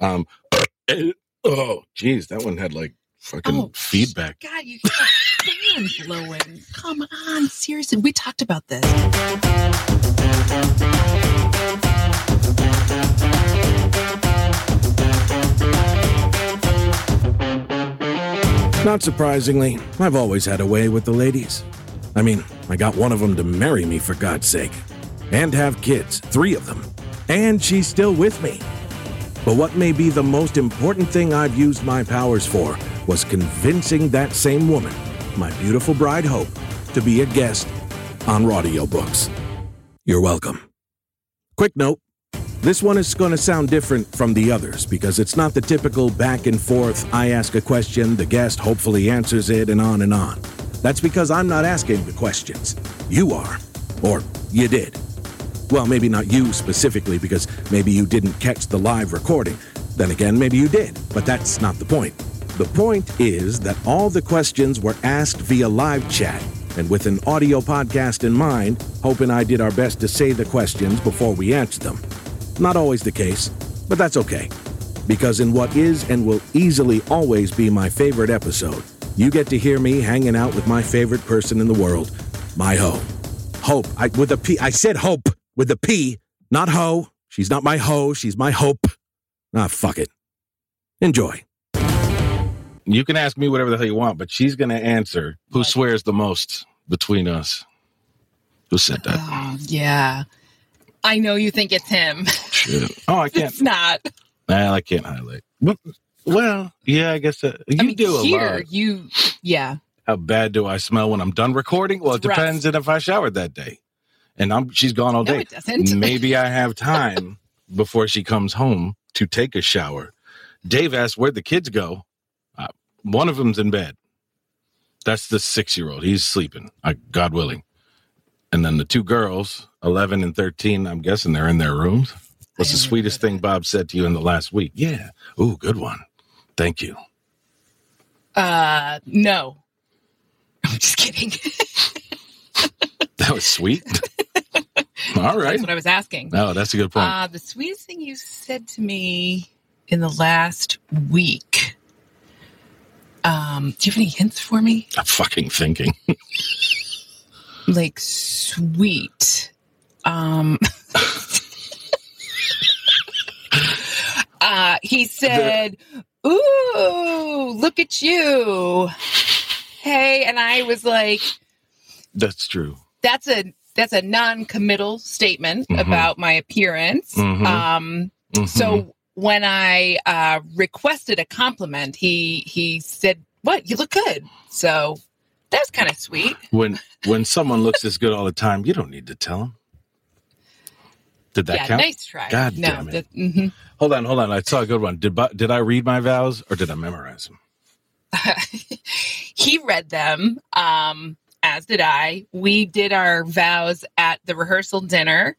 Um, oh, geez, that one had like fucking Oh, feedback. God, you got fan blowing. Come on, seriously. We talked about this. Not surprisingly, I've always had a way with the ladies. I mean, I got one of them to marry me for God's sake. And have kids, three of them. And she's still with me. But what may be the most important thing I've used my powers for was convincing that same woman, my beautiful bride Hope, to be a guest on Audio Books. You're welcome. Quick note this one is going to sound different from the others because it's not the typical back and forth, I ask a question, the guest hopefully answers it, and on and on. That's because I'm not asking the questions. You are. Or you did. Well, maybe not you specifically because maybe you didn't catch the live recording. Then again, maybe you did, but that's not the point. The point is that all the questions were asked via live chat, and with an audio podcast in mind, Hope and I did our best to say the questions before we answered them. Not always the case, but that's okay. Because in what is and will easily always be my favorite episode, you get to hear me hanging out with my favorite person in the world, my hoe. Hope, I, with a P. I said hope with the P, not hoe. She's not my hoe, she's my hope. Ah, fuck it. Enjoy. You can ask me whatever the hell you want, but she's going to answer who swears the most between us. Who said that? Oh, yeah. I know you think it's him. Shit. Oh, I can't. It's not. Nah, I can't highlight. Well, well, yeah, I guess uh, you I mean, do a here, lot. you, yeah. How bad do I smell when I'm done recording? Well, it It's rough. depends on if I showered that day. And I'm she's gone all No, day. doesn't. Maybe I have time before she comes home to take a shower. Dave asked where'd the kids go. Uh, one of them's in bed. That's the six year old. He's sleeping, uh, God willing. And then the two girls, 11 and 13, I'm guessing they're in their rooms. What's the sweetest thing Bob said to you in the last week? Yeah. Ooh, good one. Thank you. Uh, no. I'm just kidding. That was sweet. All right. That's what I was asking. Oh, that's a good point. Uh, the sweetest thing you said to me in the last week. Um, do you have any hints for me? I'm fucking thinking. Like sweet. Um, uh, he said, "Ooh, look at you." Hey, and I was like, That's true. "That's a that's a non-committal statement Mhm. about my appearance." Mhm. Um, Mhm. So when I uh, requested a compliment, he he said, "What? You look good." So that's kind of sweet. when when someone looks this good all the time, you don't need to tell them. Did that yeah, count? nice try. God no, damn it. that- mhm. Hold on, hold on. I saw a good one. Did did I read my vows or did I memorize them? he read them, um, as did I. We did our vows at the rehearsal dinner,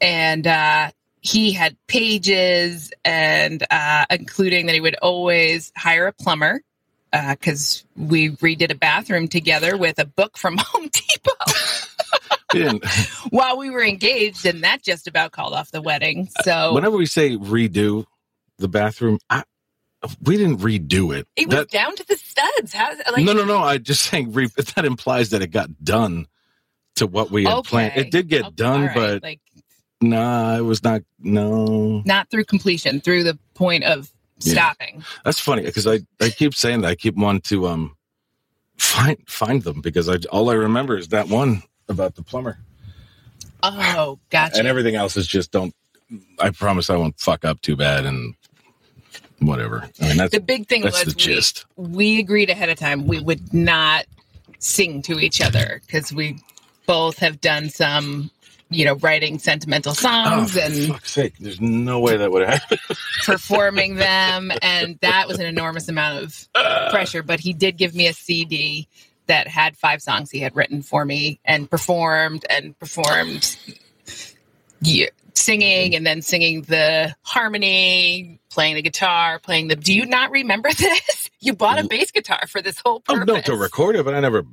and uh, he had pages and uh, including that he would always hire a plumber because we redid a bathroom together with a book from Home Depot. While we were engaged, and that just about called off the wedding. So Whenever we say redo the bathroom, I, we didn't redo it. it was down to the studs. How like no, no, no. I just saying re, that implies that it got done to what we had planned. It did get Okay, done, right. but like nah, it was not. No, not through completion, through the point of Yeah. stopping. That's funny because I, I keep saying that I keep wanting to um find find them because I all I remember is that one about the plumber Oh, gotcha. and everything else is just don't. I promise I won't fuck up too bad and whatever. I mean that's the big thing that's was the gist. we, we agreed ahead of time we would not sing to each other because we both have done some, you know, writing sentimental Oh, songs for and fuck's sake! There's no way that would happen. performing them, and that was an enormous amount of pressure. But he did give me a CD that had five songs he had written for me and performed and performed, yeah, singing and then singing the harmony, playing the guitar, playing the. Do you not remember this? You bought a bass guitar for this whole purpose. Oh no, to record it, but I never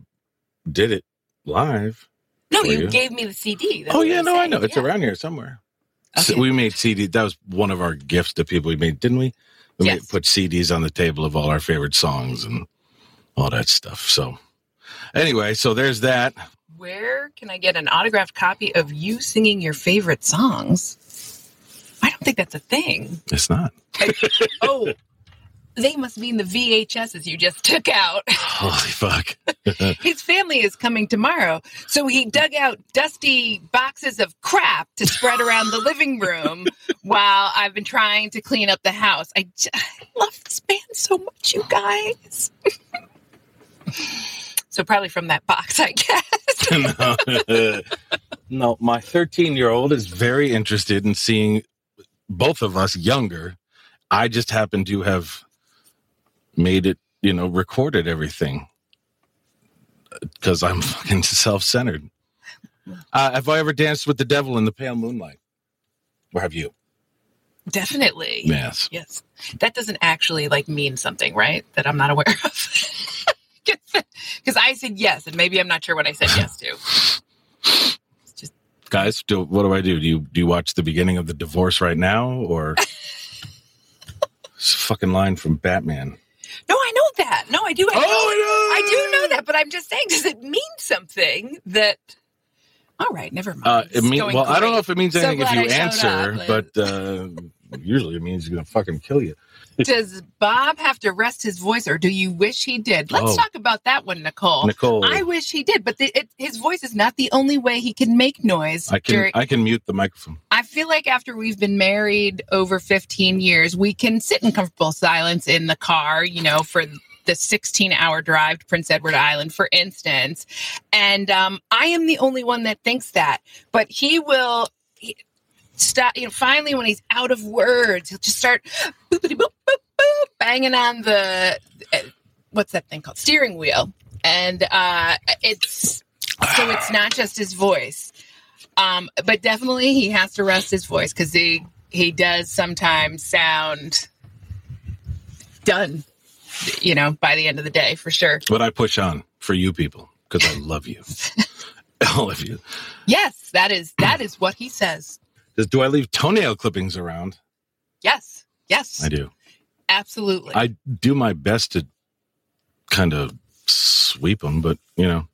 did it live. No, you you. gave me the CD. That's oh yeah, no, I know it's Yeah. around here somewhere. So we made CD. That was one of our gifts to people we made, didn't we? We Yes. made, put CDs on the table of all our favorite songs and all that stuff. So, anyway, so there's that. Where can I get an autographed copy of you singing your favorite songs? I don't think that's a thing. It's not. Oh, they must mean the VHSs you just took out. Holy fuck. His family is coming tomorrow. So he dug out dusty boxes of crap to spread around the living room while I've been trying to clean up the house. I love this band so much, you guys. so probably from that box, I guess. no. no, my 13 year old is very interested in seeing both of us younger. I just happen to have made it, you know, recorded everything because I'm fucking self centered. Uh, have I ever danced with the devil in the pale moonlight? Or have you? Definitely. Yes. Yes. That doesn't actually like mean something, right? That I'm not aware of. Because I said yes, and maybe I'm not sure what I said yes to. Guys, do, what do I do? Do you do you watch the beginning of the divorce right now, or it's a fucking line from Batman? no, I know that. No, I do. I, know, Oh, I do know that, but I'm just saying, does it mean something that? All right, never mind. Uh, it mean, going well, I don't know if it means So anything if you answer, up, but uh, usually it means he's gonna fucking kill you. Does Bob have to rest his voice, or do you wish he did? Let's Oh. talk about that one, Nicole. Nicole, I wish he did, but the, it, his voice is not the only way he can make noise. I can during- I can mute the microphone. I feel like after we've been married over 15 years, we can sit in comfortable silence in the car, you know, for the 16 hour drive to Prince Edward Island, for instance. And um, I am the only one that thinks that. But he will he, stop, you know, finally, when he's out of words, he'll just start boopity boop, boop, boop, banging on the, uh, what's that thing called? Steering wheel. And uh, it's, so it's not just his voice. Um, but definitely he has to rest his voice because he he does sometimes sound done, you know, by the end of the day for sure. But I push on for you people because I love you, all of you. Yes, that is that is what he says. Does, do I leave toenail clippings around? Yes, yes, I do. absolutely. I do my best to kind of sweep them, but you know,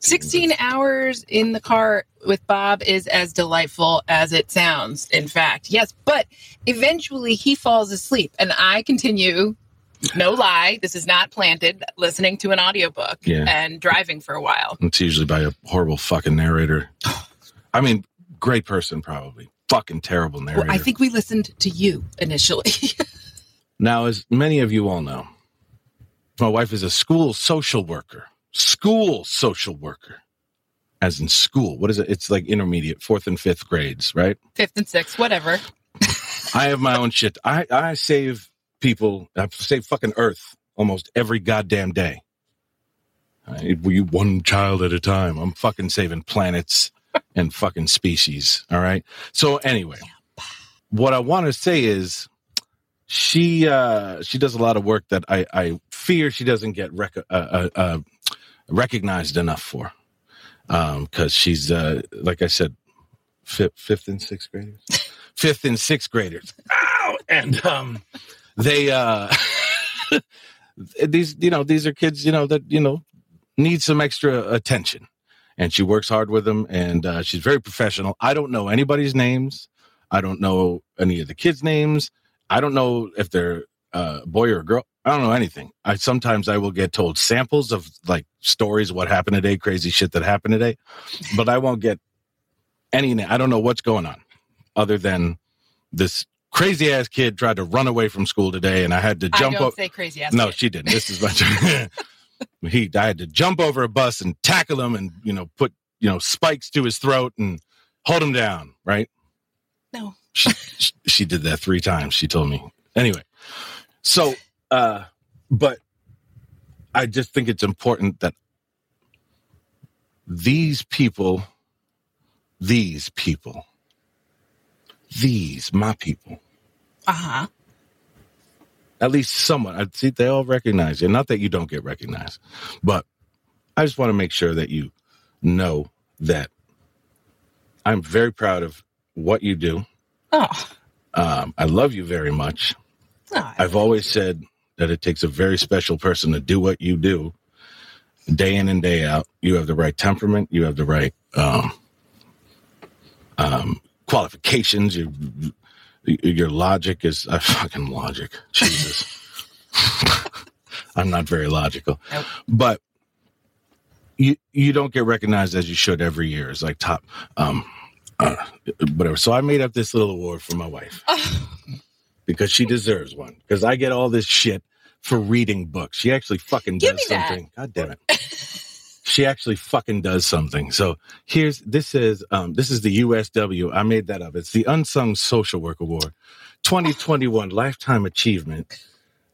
16 hours in the car with Bob is as delightful as it sounds, in fact. Yes, but eventually he falls asleep and I continue, no lie, this is not planted, listening to an audiobook Yeah. and driving for a while. it's usually by a horrible fucking narrator. I mean, great person probably, fucking terrible narrator. Well, I think we listened to you initially. Now, as many of you all know, my wife is a school social worker. School social worker. As in school. What is it? It's like intermediate, fourth and fifth grades, right? Fifth and sixth, whatever. I have my own shit. I, I save people, I save fucking Earth almost every goddamn day. I, we one child at a time. I'm fucking saving planets and fucking species. All right. So anyway, what I want to say is she uh she does a lot of work that I I fear she doesn't get rec- uh, uh, uh, recognized enough for. Um, because she's uh like I said, fifth, fifth and sixth graders, fifth and sixth graders. Ow! And um, they uh, these you know these are kids you know that you know need some extra attention, and she works hard with them, and uh, she's very professional. I don't know anybody's names. I don't know any of the kids' names. I don't know if they're uh, a boy or a girl. I don't know anything. I sometimes I will get told samples of like stories what happened today, crazy shit that happened today, but I won't get any. I don't know what's going on, other than this crazy ass kid tried to run away from school today, and I had to I jump. don't o- say crazy ass. no, kid. she didn't. This is my he. I had to jump over a bus and tackle him, and you know put you know spikes to his throat and hold him down. Right? No. She she, she did that three times. She told me. Anyway, so uh, but I just think it's important that these people, these people, these my people Uh huh. At least someone. I see they all recognize you. Not that you don't get recognized, but I just want to make sure that you know that I'm very proud of what you do Oh, Um, I love you very much. oh, I've always said that it takes a very special person to do what you do day in and day out. You have the right temperament. You have the right um, um, qualifications. Your, your logic is uh, fucking logic. Jesus. I'm not very logical. Nope. But you you don't get recognized as you should every year. It's like top um uh, whatever. So I made up this little award for my wife because she deserves one. Because I get all this shit for reading books. She actually fucking Give does me that. something. God damn it. She actually fucking does something. So here's this is um this is the USW. I made that up. It's the Unsung Social Work Award, 2021 Lifetime Achievement.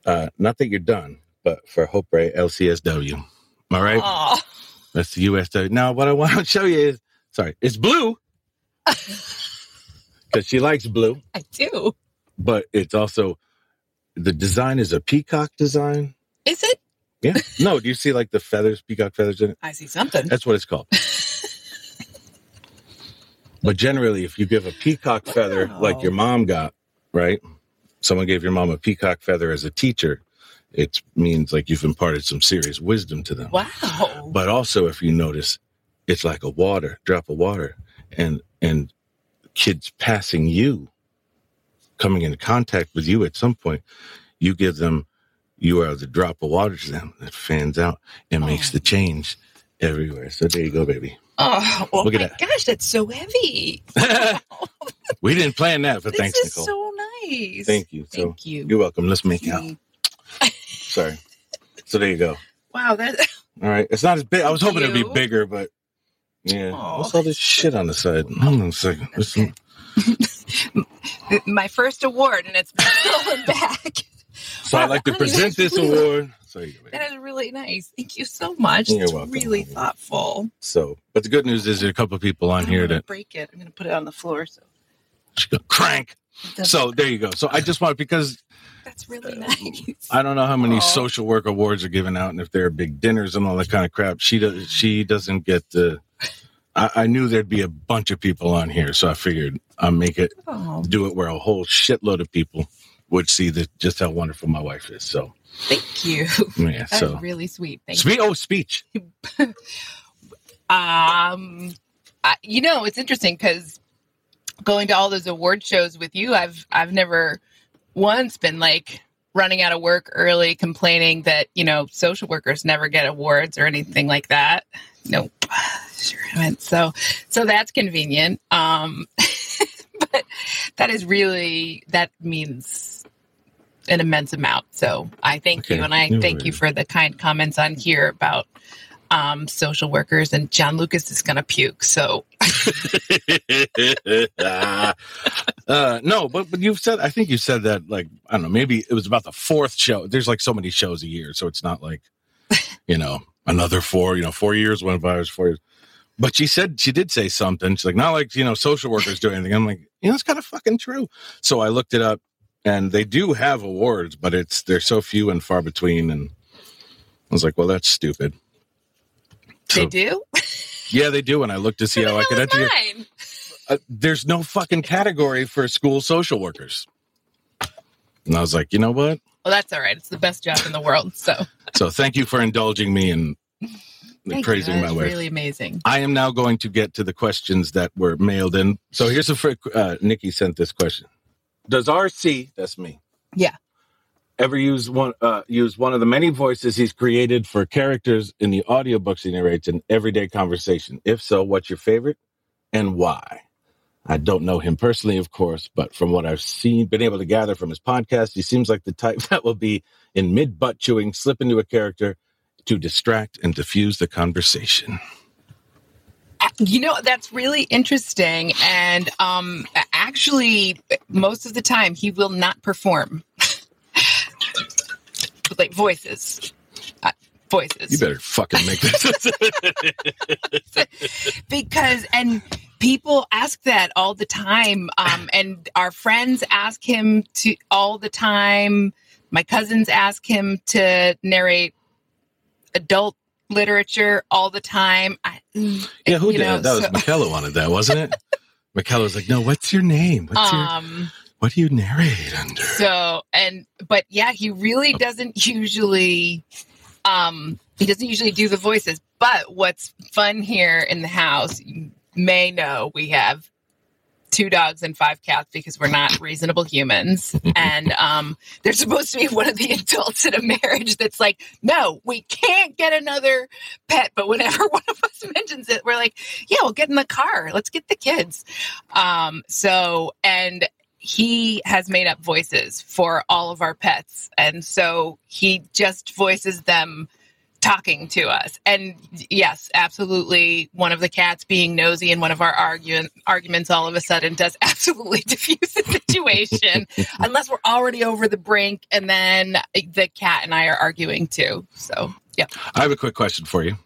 Uh, not that you're done, but for Hope Bray LCSW. All right. oh. That's the USW. Now, what I want to show you is, sorry, it's blue because she likes blue, I do. but it's also the design is a peacock design. Is it? Yeah. No, do you see like the feathers, peacock feathers in it? I see something. That's what it's called. but generally, if you give a peacock feather like your mom got, right? Someone gave your mom a peacock feather as a teacher, it means like you've imparted some serious wisdom to them. Wow. But also, if you notice, it's like a water drop of water, and and kids passing you, coming into contact with you at some point, you give them, you are the drop of water to them that fans out and oh. makes Oh. the change everywhere. So there you go, baby. Oh, oh Look at my that. gosh, that's so heavy. we didn't plan that, but this thanks, is Nicole. so nice. Thank you. So Thank you. you're welcome. Let's make out. Sorry. So there you go. Wow, that All right. It's not as big. I was hoping it'd be bigger, but yeah. Aw. What's all this shit on the side? Hold on a second. My first award, and it's going back. So I'd like to Honey, present this really- award. So, you go, baby. That is really nice. Thank you so much. You're it's welcome. really thoughtful. so, but the good news is there are a couple of people on I'm here that break it. I'm going to put it on the floor. So crank. So there you go. So I just want because that's really uh, nice. I don't know how many Aw. social work awards are given out, and if there are big dinners and all that kind of crap. She does. She doesn't get the. I, I knew there'd be a bunch of people on here, so I figured I'll make it Oh, do it where a whole shitload of people would see that just how wonderful my wife is. So thank you. yeah. That's So really sweet. Thank Spe- oh, speech. Um, I, you know, it's interesting because going to all those award shows with you, I've I've never once been like running out of work early, complaining that you know social workers never get awards or anything like that. Nope, sure haven't. So, so that's convenient. Um, but that is really that means an immense amount. So I thank you, and I No thank you for the kind comments on here about um, social workers. And John Lucas is going to puke. So uh, no, but but you've said I think you said that like I don't know maybe it was about the fourth show. There's like so many shows a year, so it's not like you know another four. You know, four years went by. It was four years. But she said she did say something. She's like not like you know social workers do anything. I'm like you know it's kind of fucking true. So I looked it up, and they do have awards, but it's they're so few and far between. And I was like, well, that's stupid. they do. yeah, they do. And I looked to see how I could enter. is it mine? uh, there's no fucking category for school social workers. And I was like, you know what? Well, that's all right. It's the best job in the world. So So thank you for indulging me and Thank praising you. my wife. Really amazing. I am now going to get to the questions that were mailed in. So here's a fr- uh, Nikki sent this question. Does RC, that's me. Yeah. Ever use one uh, use one of the many voices he's created for characters in the audiobooks he narrates in everyday conversation? If so, what's your favorite and why? I don't know him personally, of course, but from what I've seen, been able to gather from his podcast, he seems like the type that will be in mid butt chewing, slip into a character to distract and diffuse the conversation. You know, that's really interesting. And um, actually, most of the time, he will not perform. like voices. Uh, voices. You better fucking make this. because and people ask that all the time um and our friends ask him to all the time my cousins ask him to narrate adult literature all the time I, yeah, who did know? That was so- McKellar wanted that, wasn't it? Michaela's like, no, what's your name? What's your, Um, what do you narrate under? so and but yeah, he really doesn't usually um he doesn't usually do the voices. But what's fun here in the house, you may know we have two dogs and five cats because we're not reasonable humans. and um they're supposed to be one of the adults in a marriage that's like, no, we can't get another pet. But whenever one of us mentions it, we're like, yeah, we'll get in the car. Let's get the kids. Um, so and he has made up voices for all of our pets. And so he just voices them talking to us. And yes, absolutely. One of the cats being nosy in one of our argument, arguments all of a sudden does absolutely diffuse the situation, unless we're already over the brink and then the cat and I are arguing too. So, yeah, I have a quick question for you.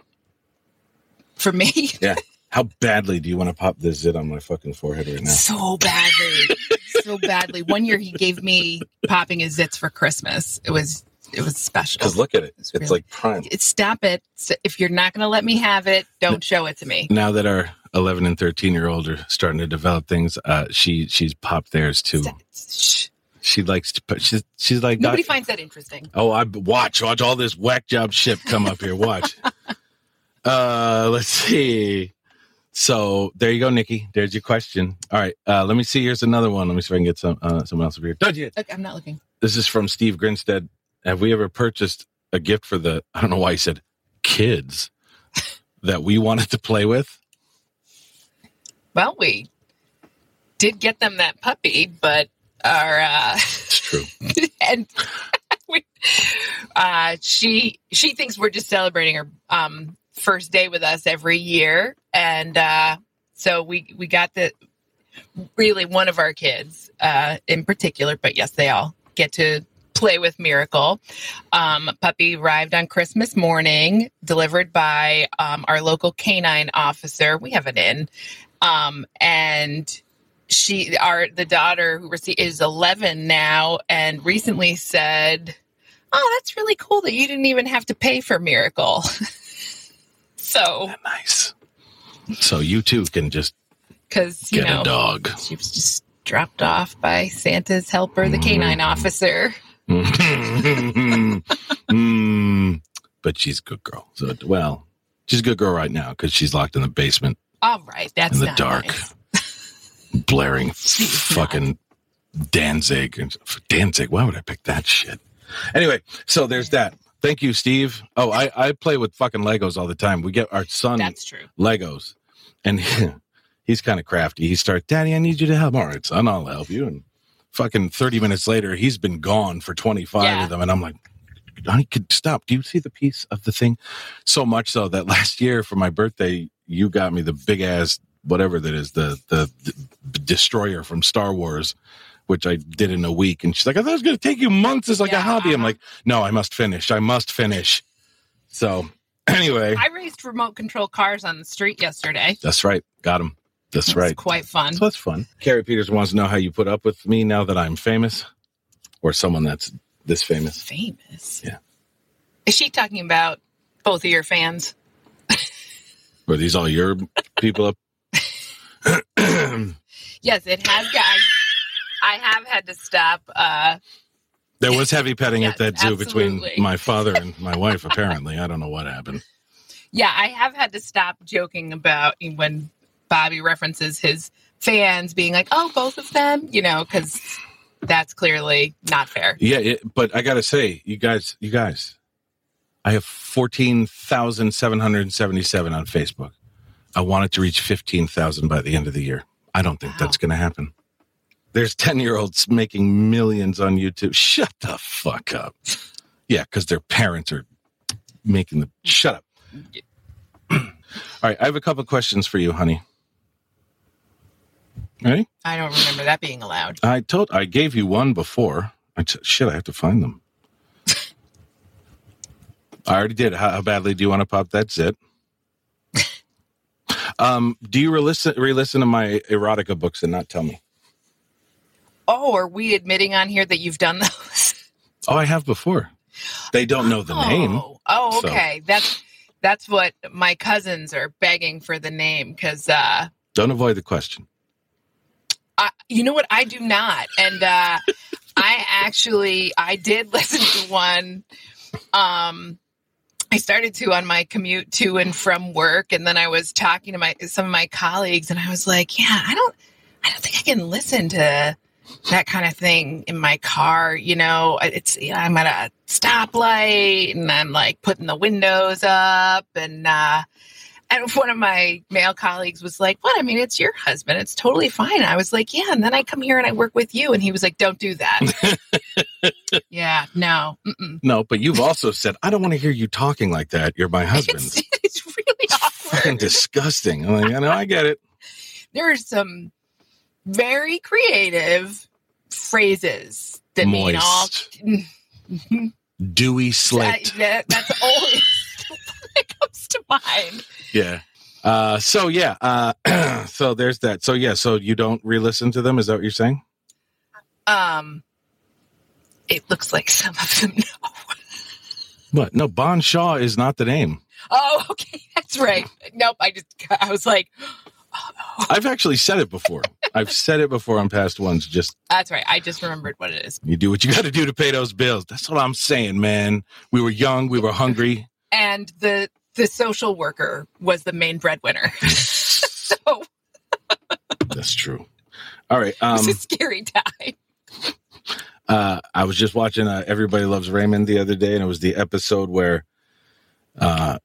for me, yeah. How badly do you want to pop this zit on my fucking forehead right now? so badly, so badly. One year he gave me popping his zits for Christmas. It was, it was special. Because look at it. It's It's really- like prime. Stop it. If you're not going to let me have it, don't show it to me. Now that our 11 and 13 year old are starting to develop things, uh, she she's popped theirs too. Stop- She likes to put. She's she's like, Nobody "Doc- finds that interesting. oh, I watch watch all this whack job shit come up here. Watch. uh, let's see. So there you go, Nikki. There's your question. All right. Uh, let me see. Here's another one. Let me see if I can get some uh, someone else over here. Don't you? Look, I'm not looking. This is from Steve Grinstead. Have we ever purchased a gift for the? I don't know why he said kids that we wanted to play with. Well, we did get them that puppy, but our uh, It's true. and we, uh, she she thinks we're just celebrating her um, first day with us every year, and uh, so we we got the really one of our kids uh, in particular, but yes, they all get to play with Miracle. Um, puppy arrived on Christmas morning, delivered by um, our local canine officer. We have an in, um, and she our the daughter who received is 11 now and recently said oh that's really cool that you didn't even have to pay for miracle so Nice. So you too can just because you get know a dog. she was just dropped off by santa's helper the canine Mm. officer Mm, but she's a good girl. So well, she's a good girl right now because she's locked in the basement, all right that's In the not dark. nice. blaring fucking Danzig. Danzig. Why would I pick that shit? Anyway, so there's that. Thank you, Steve. Oh, I, I play with fucking Legos all the time. We get our son that's true Legos, and he's kind of crafty. He starts, Daddy, I need you to help. All right, son, I'll help you. And fucking 30 minutes later, he's been gone for 25 Yeah. of them. And I'm like, honey, could stop. Do you see the piece of the thing? So much so that last year for my birthday, you got me the big ass, whatever that is, the, the, the destroyer from Star Wars. Which I did in a week, and she's like, "I thought it was going to take you months as like a hobby." I'm uh-huh. like, "No, I must finish. I must finish." So, anyway, i raced remote control cars on the street yesterday that's right. Got him. That's It right. quite fun So that's fun. Carrie Peters wants to know how you put up with me now that I'm famous or someone that's this famous. famous Yeah. is she talking about both of your fans Were these all your people up? Yes, it has got. I, I have had to stop. Uh, there was heavy petting Yes, at that zoo between my father and my wife, apparently. I don't know what happened. yeah, I have had to stop joking about when Bobby references his fans being like, "Oh, both of them," you know, because that's clearly not fair. Yeah, it, but I got to say, you guys, you guys, I have 14,777 on Facebook. I wanted to reach 15,000 by the end of the year. I don't think that's going to happen. There's 10 year olds making millions on YouTube. Shut the fuck up. Yeah, because their parents are making the. Shut up. All right, I have a couple questions for you, honey. Ready? I don't remember that being allowed. I told I gave you one before. I t- shit, I have to find them. I already did. How, how badly do you want to pop that zit? um, do you re-listen, re-listen to my erotica books and not tell me? Oh, are we admitting on here that you've done those? Oh, I have before. They don't know the name. Oh, oh so- okay. That's that's what my cousins are begging for the name because uh, Don't avoid the question. You know what? I do not. And uh, I actually, I did listen to one. Um, I started to on my commute to and from work, and then I was talking to my some of my colleagues, and I was like, "Yeah, I don't, I don't think I can listen to that kind of thing in my car. You know, it's you know, I'm at a stoplight, and I'm like putting the windows up, and uh, and one of my male colleagues was like, What? I mean, it's your husband. It's totally fine. I was like, Yeah. And then I come here and I work with you. And he was like, Don't do that. yeah. No. Mm-mm. No, but you've also said, I don't want to hear you talking like that. You're my husband. It's, it's really Fucking awkward. disgusting. I'm like, I know, I get it. There are some very creative phrases that mean all. Moist. Dewy That, slit. that- that's always that comes to mind. Yeah. Uh, so yeah, uh, so there's that. So yeah, so you don't re-listen to them? Is that what you're saying? Um, it looks like some of them know. What? No, Bon Shaw is not the name. Oh, okay, that's right. Nope, I just I was like, I've actually said it before. I've said it before on past ones. Just that's right. I just remembered what it is. you do what you got to do to pay those bills. That's what I'm saying, man. We were young, we were hungry. And the the social worker was the main breadwinner. so That's true. All right. it Um, was a scary time. uh, I was just watching uh, Everybody Loves Raymond the other day, and it was the episode where uh,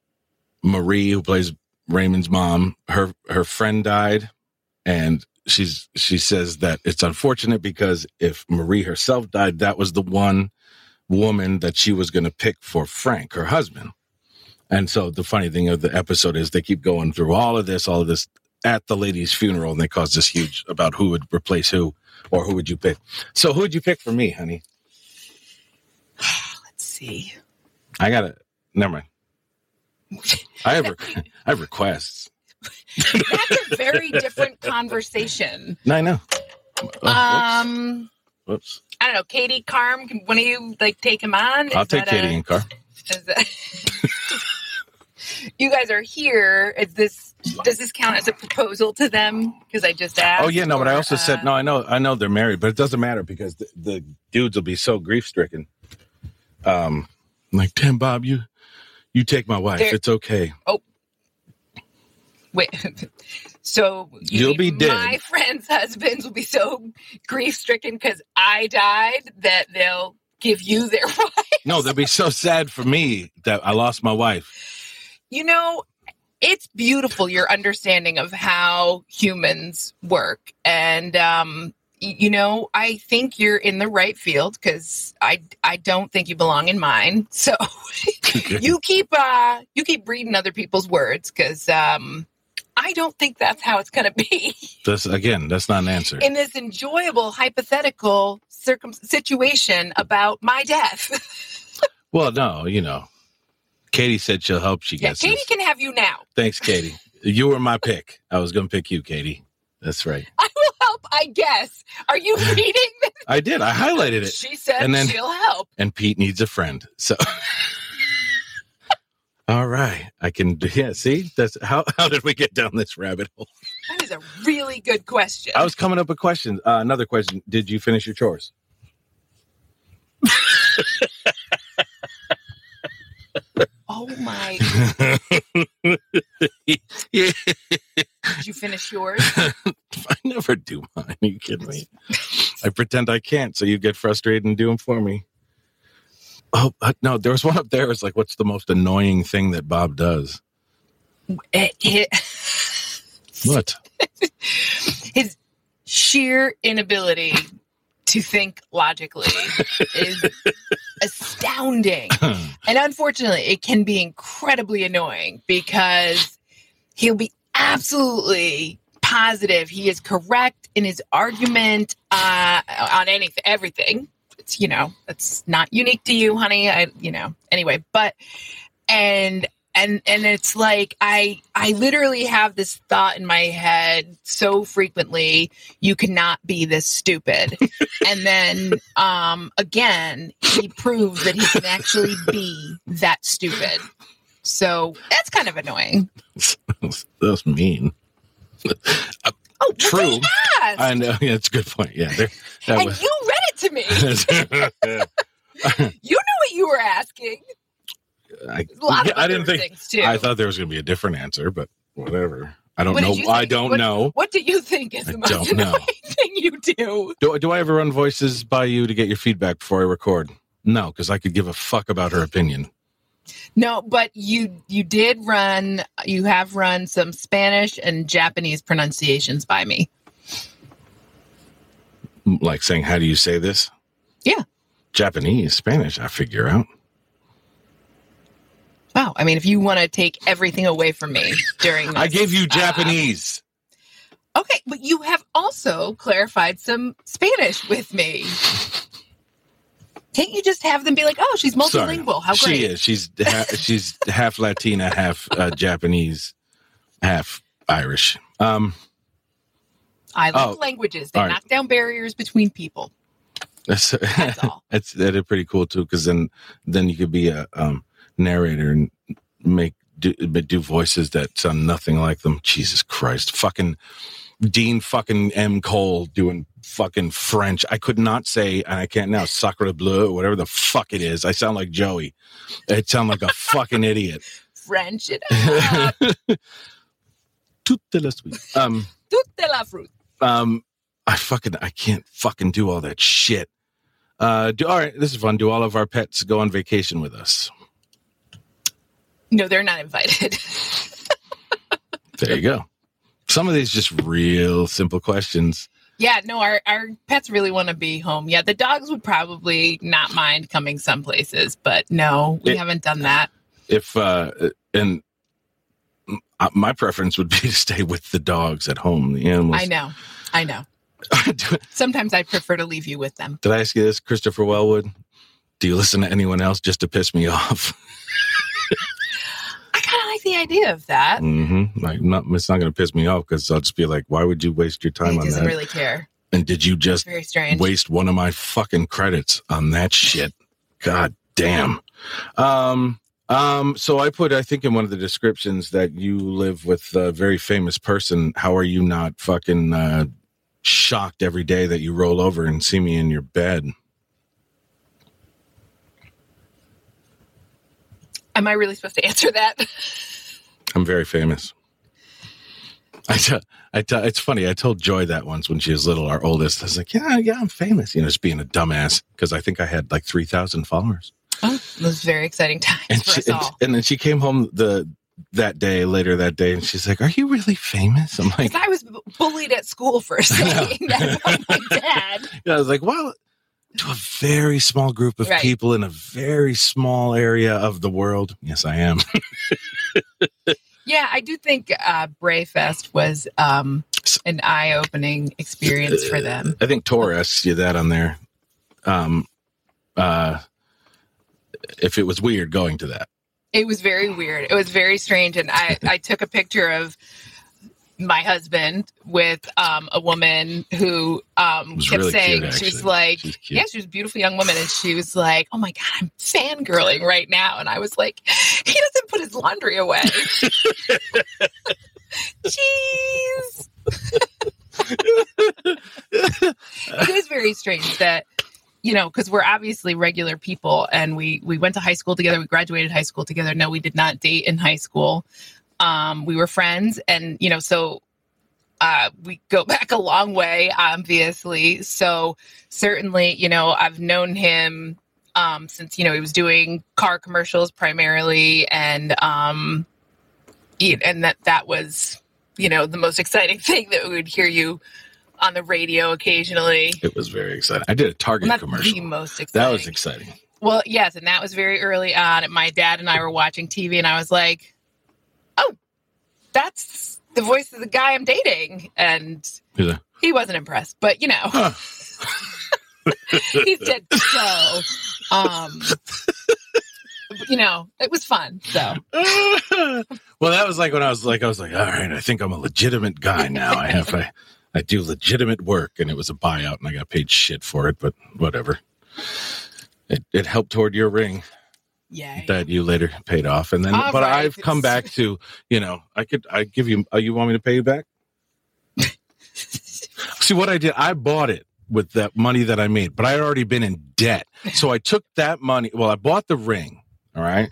Marie, who plays Raymond's mom, her her friend died, and she's she says that it's unfortunate because if Marie herself died, that was the one woman that she was going to pick for Frank, her husband. And so the funny thing of the episode is they keep going through all of this, all of this at the lady's funeral, and they cause this huge about who would replace who or who would you pick. So who would you pick for me, honey? Let's see. I gotta. Never mind. I have re- I have requests. That's a very different conversation. No, I know. Oh, Um, whoops. I don't know. Katie Carm, can one of you like take him on? I'll take Katie a- in car. You guys are here. Is this does this count as a proposal to them? Because I just asked. Oh yeah, no, but I or, also said uh, no. I know, I know they're married, but it doesn't matter because the, the dudes will be so grief stricken. Um, I'm like, damn, Bob, you you take my wife. It's okay. Oh, wait. So you You'll be dead. My friends' husbands will be so grief stricken because I died that they'll give you their wife. No, they'll be so sad for me that I lost my wife. You know, it's beautiful your understanding of how humans work, and um, you know, I think you're in the right field because I I don't think you belong in mine. So you keep uh you keep reading other people's words because um I don't think that's how it's going to be. That's again, that's not an answer. in this enjoyable hypothetical circum- situation about my death. well, no, you know, Katie said she'll help. She yeah, Katie this. can have you now. Thanks, Katie. You were my pick. I was going to pick you, Katie. That's right. I will help, I guess. Are you reading this? I did. I highlighted it. She said And then- she'll help. And Pete needs a friend. So. All right, I can. do Yeah, see, that's how. How did we get down this rabbit hole? That is a really good question. I was coming up with questions. Uh, another question: Did you finish your chores? oh my! yeah, Did you finish yours? I never do mine. Are you kidding me? I pretend I can't, so you get frustrated and do them for me. Oh uh, no, there was one up there. It's like, what's the most annoying thing that Bob does? It- it- What? his sheer inability to think logically is astounding. And unfortunately, it can be incredibly annoying because he'll be absolutely positive he is correct in his argument uh, on anything, everything. It's you know, it's not unique to you, honey. I you know, anyway, but and and and it's like I I literally have this thought in my head so frequently you cannot be this stupid. and then um again he proves that he can actually be that stupid. So that's kind of annoying. that was mean. Oh, True. I know. Yeah, it's a good point. Yeah, there, that and was. you read it to me. you knew what you were asking. I, A lot yeah, of I didn't think. I thought there was going to be a different answer, but whatever. I don't What know. I don't What- know. What do you think is I the most don't know. annoying thing you do? Do, do I ever run voices by you to get your feedback before I record? No, because I could give a fuck about her opinion. No, but you you did run. You have run some Spanish and Japanese pronunciations by me. Like saying, "How do you say this?" Yeah. Japanese, Spanish. I figure out. Wow. I mean, if you want to take everything away from me during this, I gave you uh, Japanese. okay, but you have also clarified some Spanish with me. Can't you just have them be like, "Oh, she's Sorry. multilingual. How great!" She is. She's ha- she's half Latina, half uh, Japanese, half Irish. Um, I love Oh, languages. They right. knock down barriers between people. that's That's all. that's that is pretty cool too. Because then then you could be a um, narrator and make do, but do voices that sound nothing like them. Jesus Christ, fucking Dean fucking M Cole doing fucking French. I could not say, and I can't now. Sacre bleu, or whatever the fuck it is. I sound like Joey. I sound like a fucking idiot. French it up. Toute la suite. Um. Toute la fruit. Um, I fucking I can't fucking do all that shit. Uh, do all right. This is fun. Do all of our pets go on vacation with us? No, they're not invited. There you go. Some of these just real simple questions. yeah, no, our, our pets really want to be home. Yeah, the dogs would probably not mind coming some places, but no, we It- haven't done that. If uh, and uh, my preference would be to stay with the dogs at home. The animals. I know. I know. Sometimes I prefer to leave you with them. Did I ask you this, Christopher Wellwood? Do you listen to anyone else just to piss me off? I kind of like the idea of that. hmm Like, not, it's not going to piss me off because I'll just be like, "Why would you waste your time He on doesn't that?" really care. and did you just very strange. waste one of my fucking credits on that shit. God damn. Um, um, so I put, I think in one of the descriptions that you live with a very famous person. How are you not fucking, uh, shocked every day that you roll over and see me in your bed? Am I really supposed to answer that? I'm very famous. I tell, I tell, it's funny. I told Joy that once when she was little, our oldest. I was like, yeah, yeah, I'm famous. You know, just being a dumbass because I think I had like 3,000 followers. Oh, it was very exciting times and for she, us all. and then she came home the that day later that day and she's like are you really famous i'm like I was bullied at school for saying that about my dad. yeah, i was like well to a very small group of Right. people in a very small area of the world yes i am Yeah, I do think uh, Brayfest was um, an eye-opening experience for them. i think tor asked you that on there um uh if it was weird going to that It was very weird. It was very strange, and I I took a picture of my husband with um, a woman who um, was kept really saying cute, she was like, She's yeah, she was a beautiful young woman, and she was like, oh my god, I'm fangirling right now, and I was like, he doesn't put his laundry away. Jeez. it is very strange that you know because we're obviously regular people and we we went to high school together we graduated high school together no we did not date in high school um we were friends and you know so uh we go back a long way obviously so certainly you know i've known him um since you know he was doing car commercials primarily and um and that that was you know the most exciting thing that we would hear you on the radio occasionally it was very exciting i did a target well, commercial the most exciting. that was exciting Well, yes, and that was very early on. My dad and I were watching TV, and I was like, "Oh, that's the voice of the guy I'm dating," and like, he wasn't impressed. But you know, Huh. he did so. Um, you know, it was fun. So well, that was like when I was like, I was like, all right, I think I'm a legitimate guy now. I have, I, I do legitimate work, and it was a buyout, and I got paid shit for it, but whatever. It it helped toward your ring yeah, that you later paid off, and then, All but right, I've come back to, you know, I could, I give you, uh, you want me to pay you back? See what I did? I bought it with that money that I made, but I had already been in debt. So I took that money. Well, I bought the ring. All right.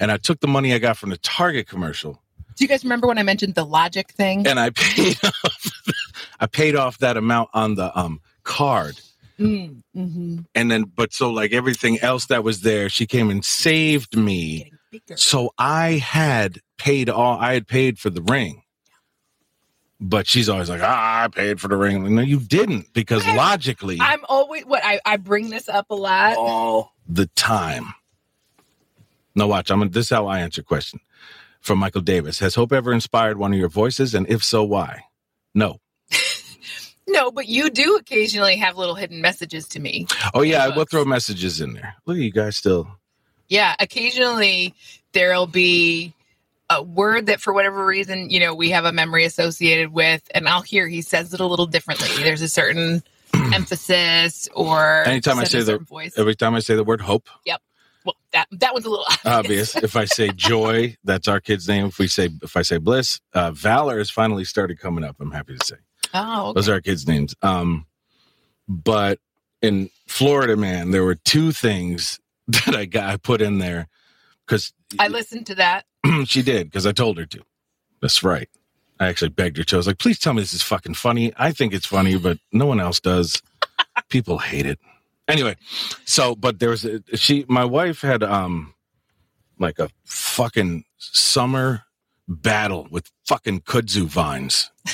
And I took the money I got from the Target commercial Do you guys remember when I mentioned the logic thing? and I paid off, I paid off that amount on the um card. Mm, hmm And then, but so like everything else that was there, she came and saved me. So I had paid all, I had paid for the ring. But she's always like, ah, I paid for the ring. No, you didn't because I- logically, I'm always what I, I bring this up a lot. all the time. Now, watch. I'm this is how I answer question from Michael Davis. Has Hope ever inspired one of your voices? And if so, why? No. No, but you do occasionally have little hidden messages to me. Oh yeah, I will throw messages in there. Look at you guys still. Yeah, occasionally there'll be a word that for whatever reason, you know, we have a memory associated with, and I'll hear he says it a little differently. There's a certain emphasis or Anytime I say the- voice. Every time I say the word hope, Yep. well, that that one's a little obvious. if I say joy, that's our kid's name. If we say if I say bliss, uh, valor has finally started coming up. I'm happy to say. Oh, okay. Those are our kids' names. Um, but in Florida, man, there were two things that I got I put in there because I listened to that. she did because I told her to. That's right. I actually begged her to. I was like, please tell me this is fucking funny. I think it's funny, but no one else does. People hate it. Anyway, so but there was a, she. My wife had um like a fucking summer battle with fucking kudzu vines.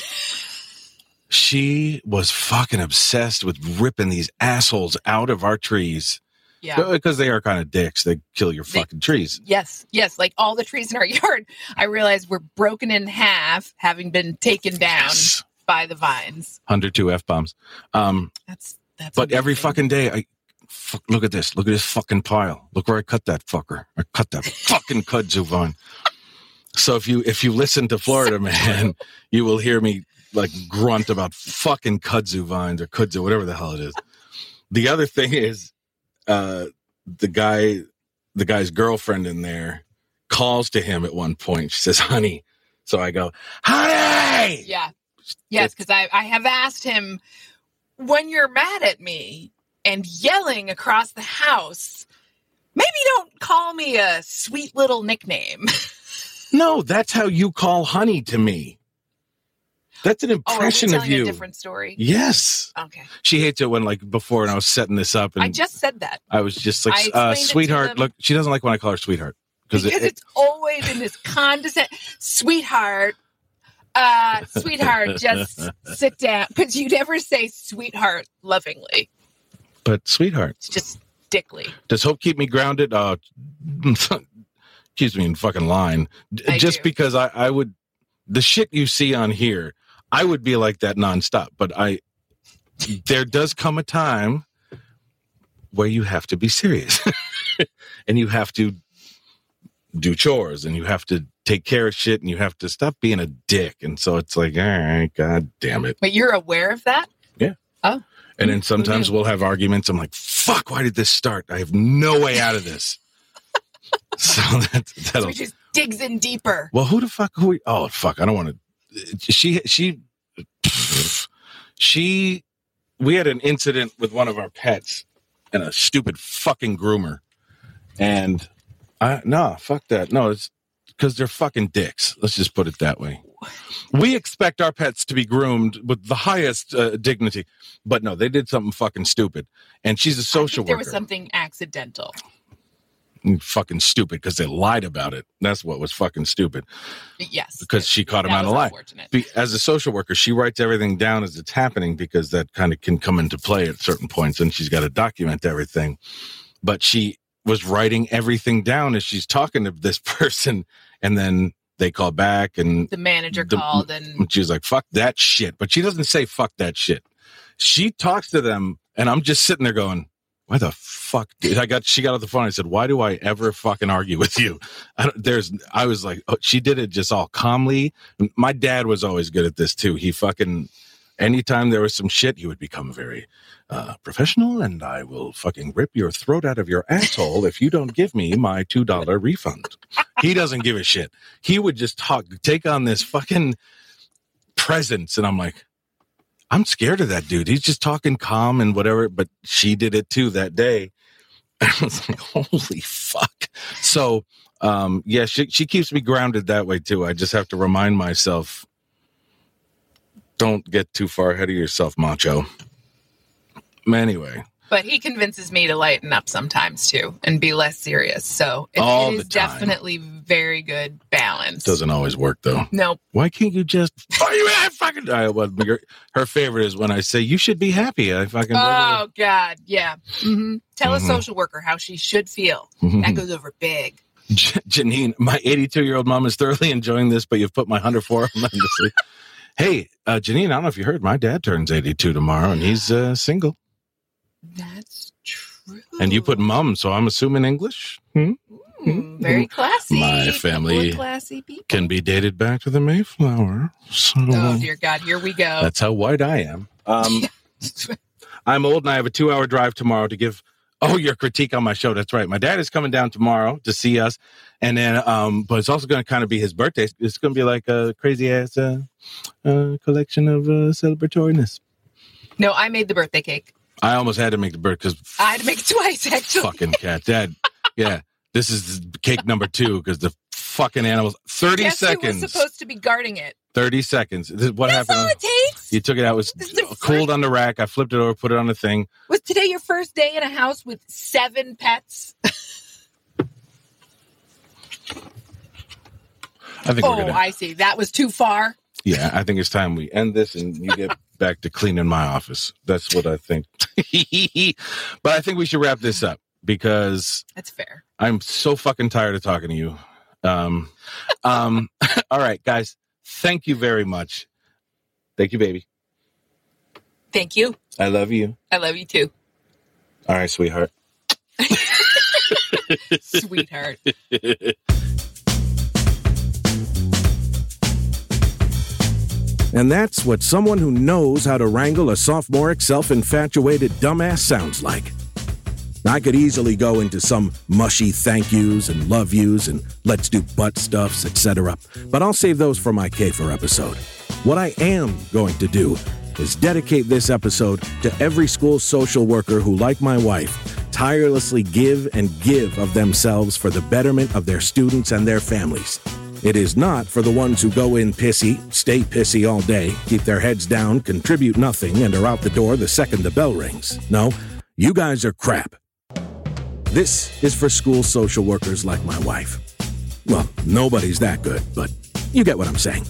She was fucking obsessed with ripping these assholes out of our trees Yeah. because they are kind of dicks. They kill your They- fucking trees. Yes, yes. Like all the trees in our yard, I realized were broken in half, having been taken down Yes. by the vines. 102 F bombs. Um, That's that's. but every fucking day, I fuck, look at this. Look at this fucking pile. Look where I cut that fucker. I cut that fucking kudzu vine. So if you if you listen to Florida Man, you will hear me like grunt about fucking kudzu vines or kudzu, whatever the hell it is. The other thing is, uh, the guy, the guy's girlfriend in there calls to him at one point. She says, "Honey." So I go, "Honey." Yeah. Yes, because I, I have asked him when you're mad at me and yelling across the house, maybe don't call me a sweet little nickname. No, that's how you call honey to me. That's an impression Oh, impression of telling a you. different story? Yes. Okay. She hates it when like before and I was setting this up and I just said that I was just like uh it sweetheart, look, she doesn't like when I call her sweetheart because because it, it's always in this condescending sweetheart. Uh, sweetheart, just sit down. Because you never say sweetheart lovingly. but sweetheart, It's just dickly. does hope keep me grounded? Uh keeps me in fucking line. I just do. because I I would the shit you see on here, I would be like that nonstop, but I there does come a time where you have to be serious and you have to do chores and you have to take care of shit and you have to stop being a dick. And so it's like, all right, god damn it. But you're aware of that? Yeah. Oh. And then sometimes we'll have arguments. I'm like, fuck, why did this start? I have no way out of this. so that's So that'll he just digs in deeper. well, who the fuck? Who? we- Oh, fuck! I don't want to. She, she, she. We had an incident with one of our pets and a stupid fucking groomer, and I no, fuck that. No, it's because they're fucking dicks. Let's just put it that way. We expect our pets to be groomed with the highest uh, dignity, but no, they did something fucking stupid, and she's a social there worker was something accidental. Fucking stupid because they lied about it. That's what was fucking stupid Yes. because she caught him out of lie. as a social worker, she writes everything down as it's happening because that kind of can come into play at certain points, and she's got to document everything. But she was writing everything down as she's talking to this person, and then they call back, and The manager The- called and she was like, "Fuck that shit," but she doesn't say "fuck that shit." She talks to them, and I'm just sitting there going, "Why the fuck?" Did I got she got off the phone. I said, "Why do I ever fucking argue with you?" I there's, I was like, oh, she did it just all calmly. My dad was always good at this too. He fucking, anytime there was some shit, he would become very uh, professional, and I will fucking rip your throat out of your asshole if you don't give me my two dollar refund. He doesn't give a shit. He would just talk, take on this fucking presence, and I'm like. I'm scared of that dude. He's just talking calm and whatever, but she did it too that day. I was like, holy fuck. So, um, yeah, she, she keeps me grounded that way too. I just have to remind myself don't get too far ahead of yourself, macho. Anyway, But he convinces me to lighten up sometimes too and be less serious. So it, All it is time. very good balance. doesn't always work though. Nope. Why can't you just? Oh, you fucking. I, well, your- her favorite is when I say you should be happy. I fucking. Oh God, yeah. hmm Tell Mhm. a social worker how she should feel. Mhm. That goes over big. J- Janine, my 82 year old mom is thoroughly enjoying this, but you've put my 104 on. Hey, uh, Janine, I don't know if you heard, my dad turns 82 tomorrow and he's uh, single. That's true. And you put mom, so I'm assuming English hmm? Ooh, very classy. My family classy people. can be dated back to the Mayflower. So Oh dear God, here we go. that's how white I am. Um, I'm old and I have a two hour drive tomorrow to give. Oh, your critique on my show. That's right. My dad is coming down tomorrow to see us. And then, um, but it's also going to kind of be his birthday. It's going to be like a crazy ass uh, uh, collection of uh, celebratoriness. no, I made the birthday cake. I almost had to make the bird because I had to make it twice actually. fucking cat. Dad, yeah, this is cake number two because the fucking animals. 30 Guess who seconds. was supposed to be guarding it? 30 seconds. This is what That's all happened. it takes. You took it out. It was cooled on the rack. I flipped it over, put it on the thing. Was today your first day in a house with seven pets? I think Oh. I see. That was too far. Yeah, I think it's time we end this and you get back to cleaning my office. That's what I think. but I think we should wrap this up because That's fair. I'm so fucking tired of talking to you. Um, um, all right, guys, thank you very much. Thank you, baby. Thank you. I love you. I love you too, All right, sweetheart. sweetheart. And that's what someone who knows how to wrangle a sophomoric, self infatuated dumbass sounds like. I could easily go into some mushy thank yous and love yous and let's do butt stuffs, etc. But I'll save those for my Kafer episode. What I am going to do is dedicate this episode to every school social worker who, like my wife, tirelessly give and give of themselves for the betterment of their students and their families. It is not for the ones who go in pissy, stay pissy all day, keep their heads down, contribute nothing, and are out the door the second the bell rings. No, you guys are crap. This is for school social workers like my wife. Well, nobody's that good, but you get what I'm saying.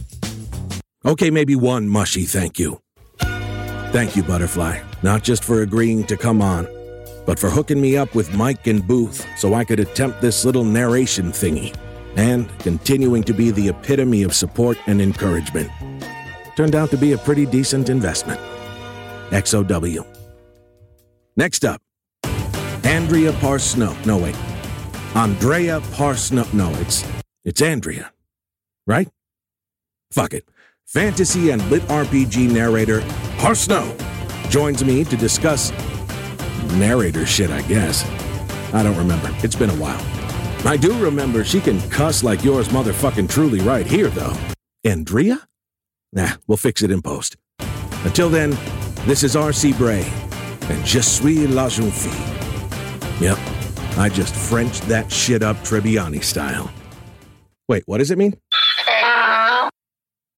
Okay, maybe one mushy thank you. Thank you, Butterfly, not just for agreeing to come on, but for hooking me up with mic and Booth so I could attempt this little narration thingy, and continuing to be the epitome of support and encouragement. Turned out to be a pretty decent investment. XOW. Next up, Andrea Parsneau. No, wait. Andrea Parsneau. No, it's it's Andrea. Right? Fuck it. Fantasy and lit RPG narrator Parsneau joins me to discuss narrator shit, I guess. I don't remember. It's been a while. I do remember she can cuss like yours motherfucking truly right here, though. Andrea? Nah, we'll fix it in post. Until then, this is R.C. Bray, and Je suis la jeune fille. Yep, I just Frenched that shit up Tribbiani style. Wait, what does it mean?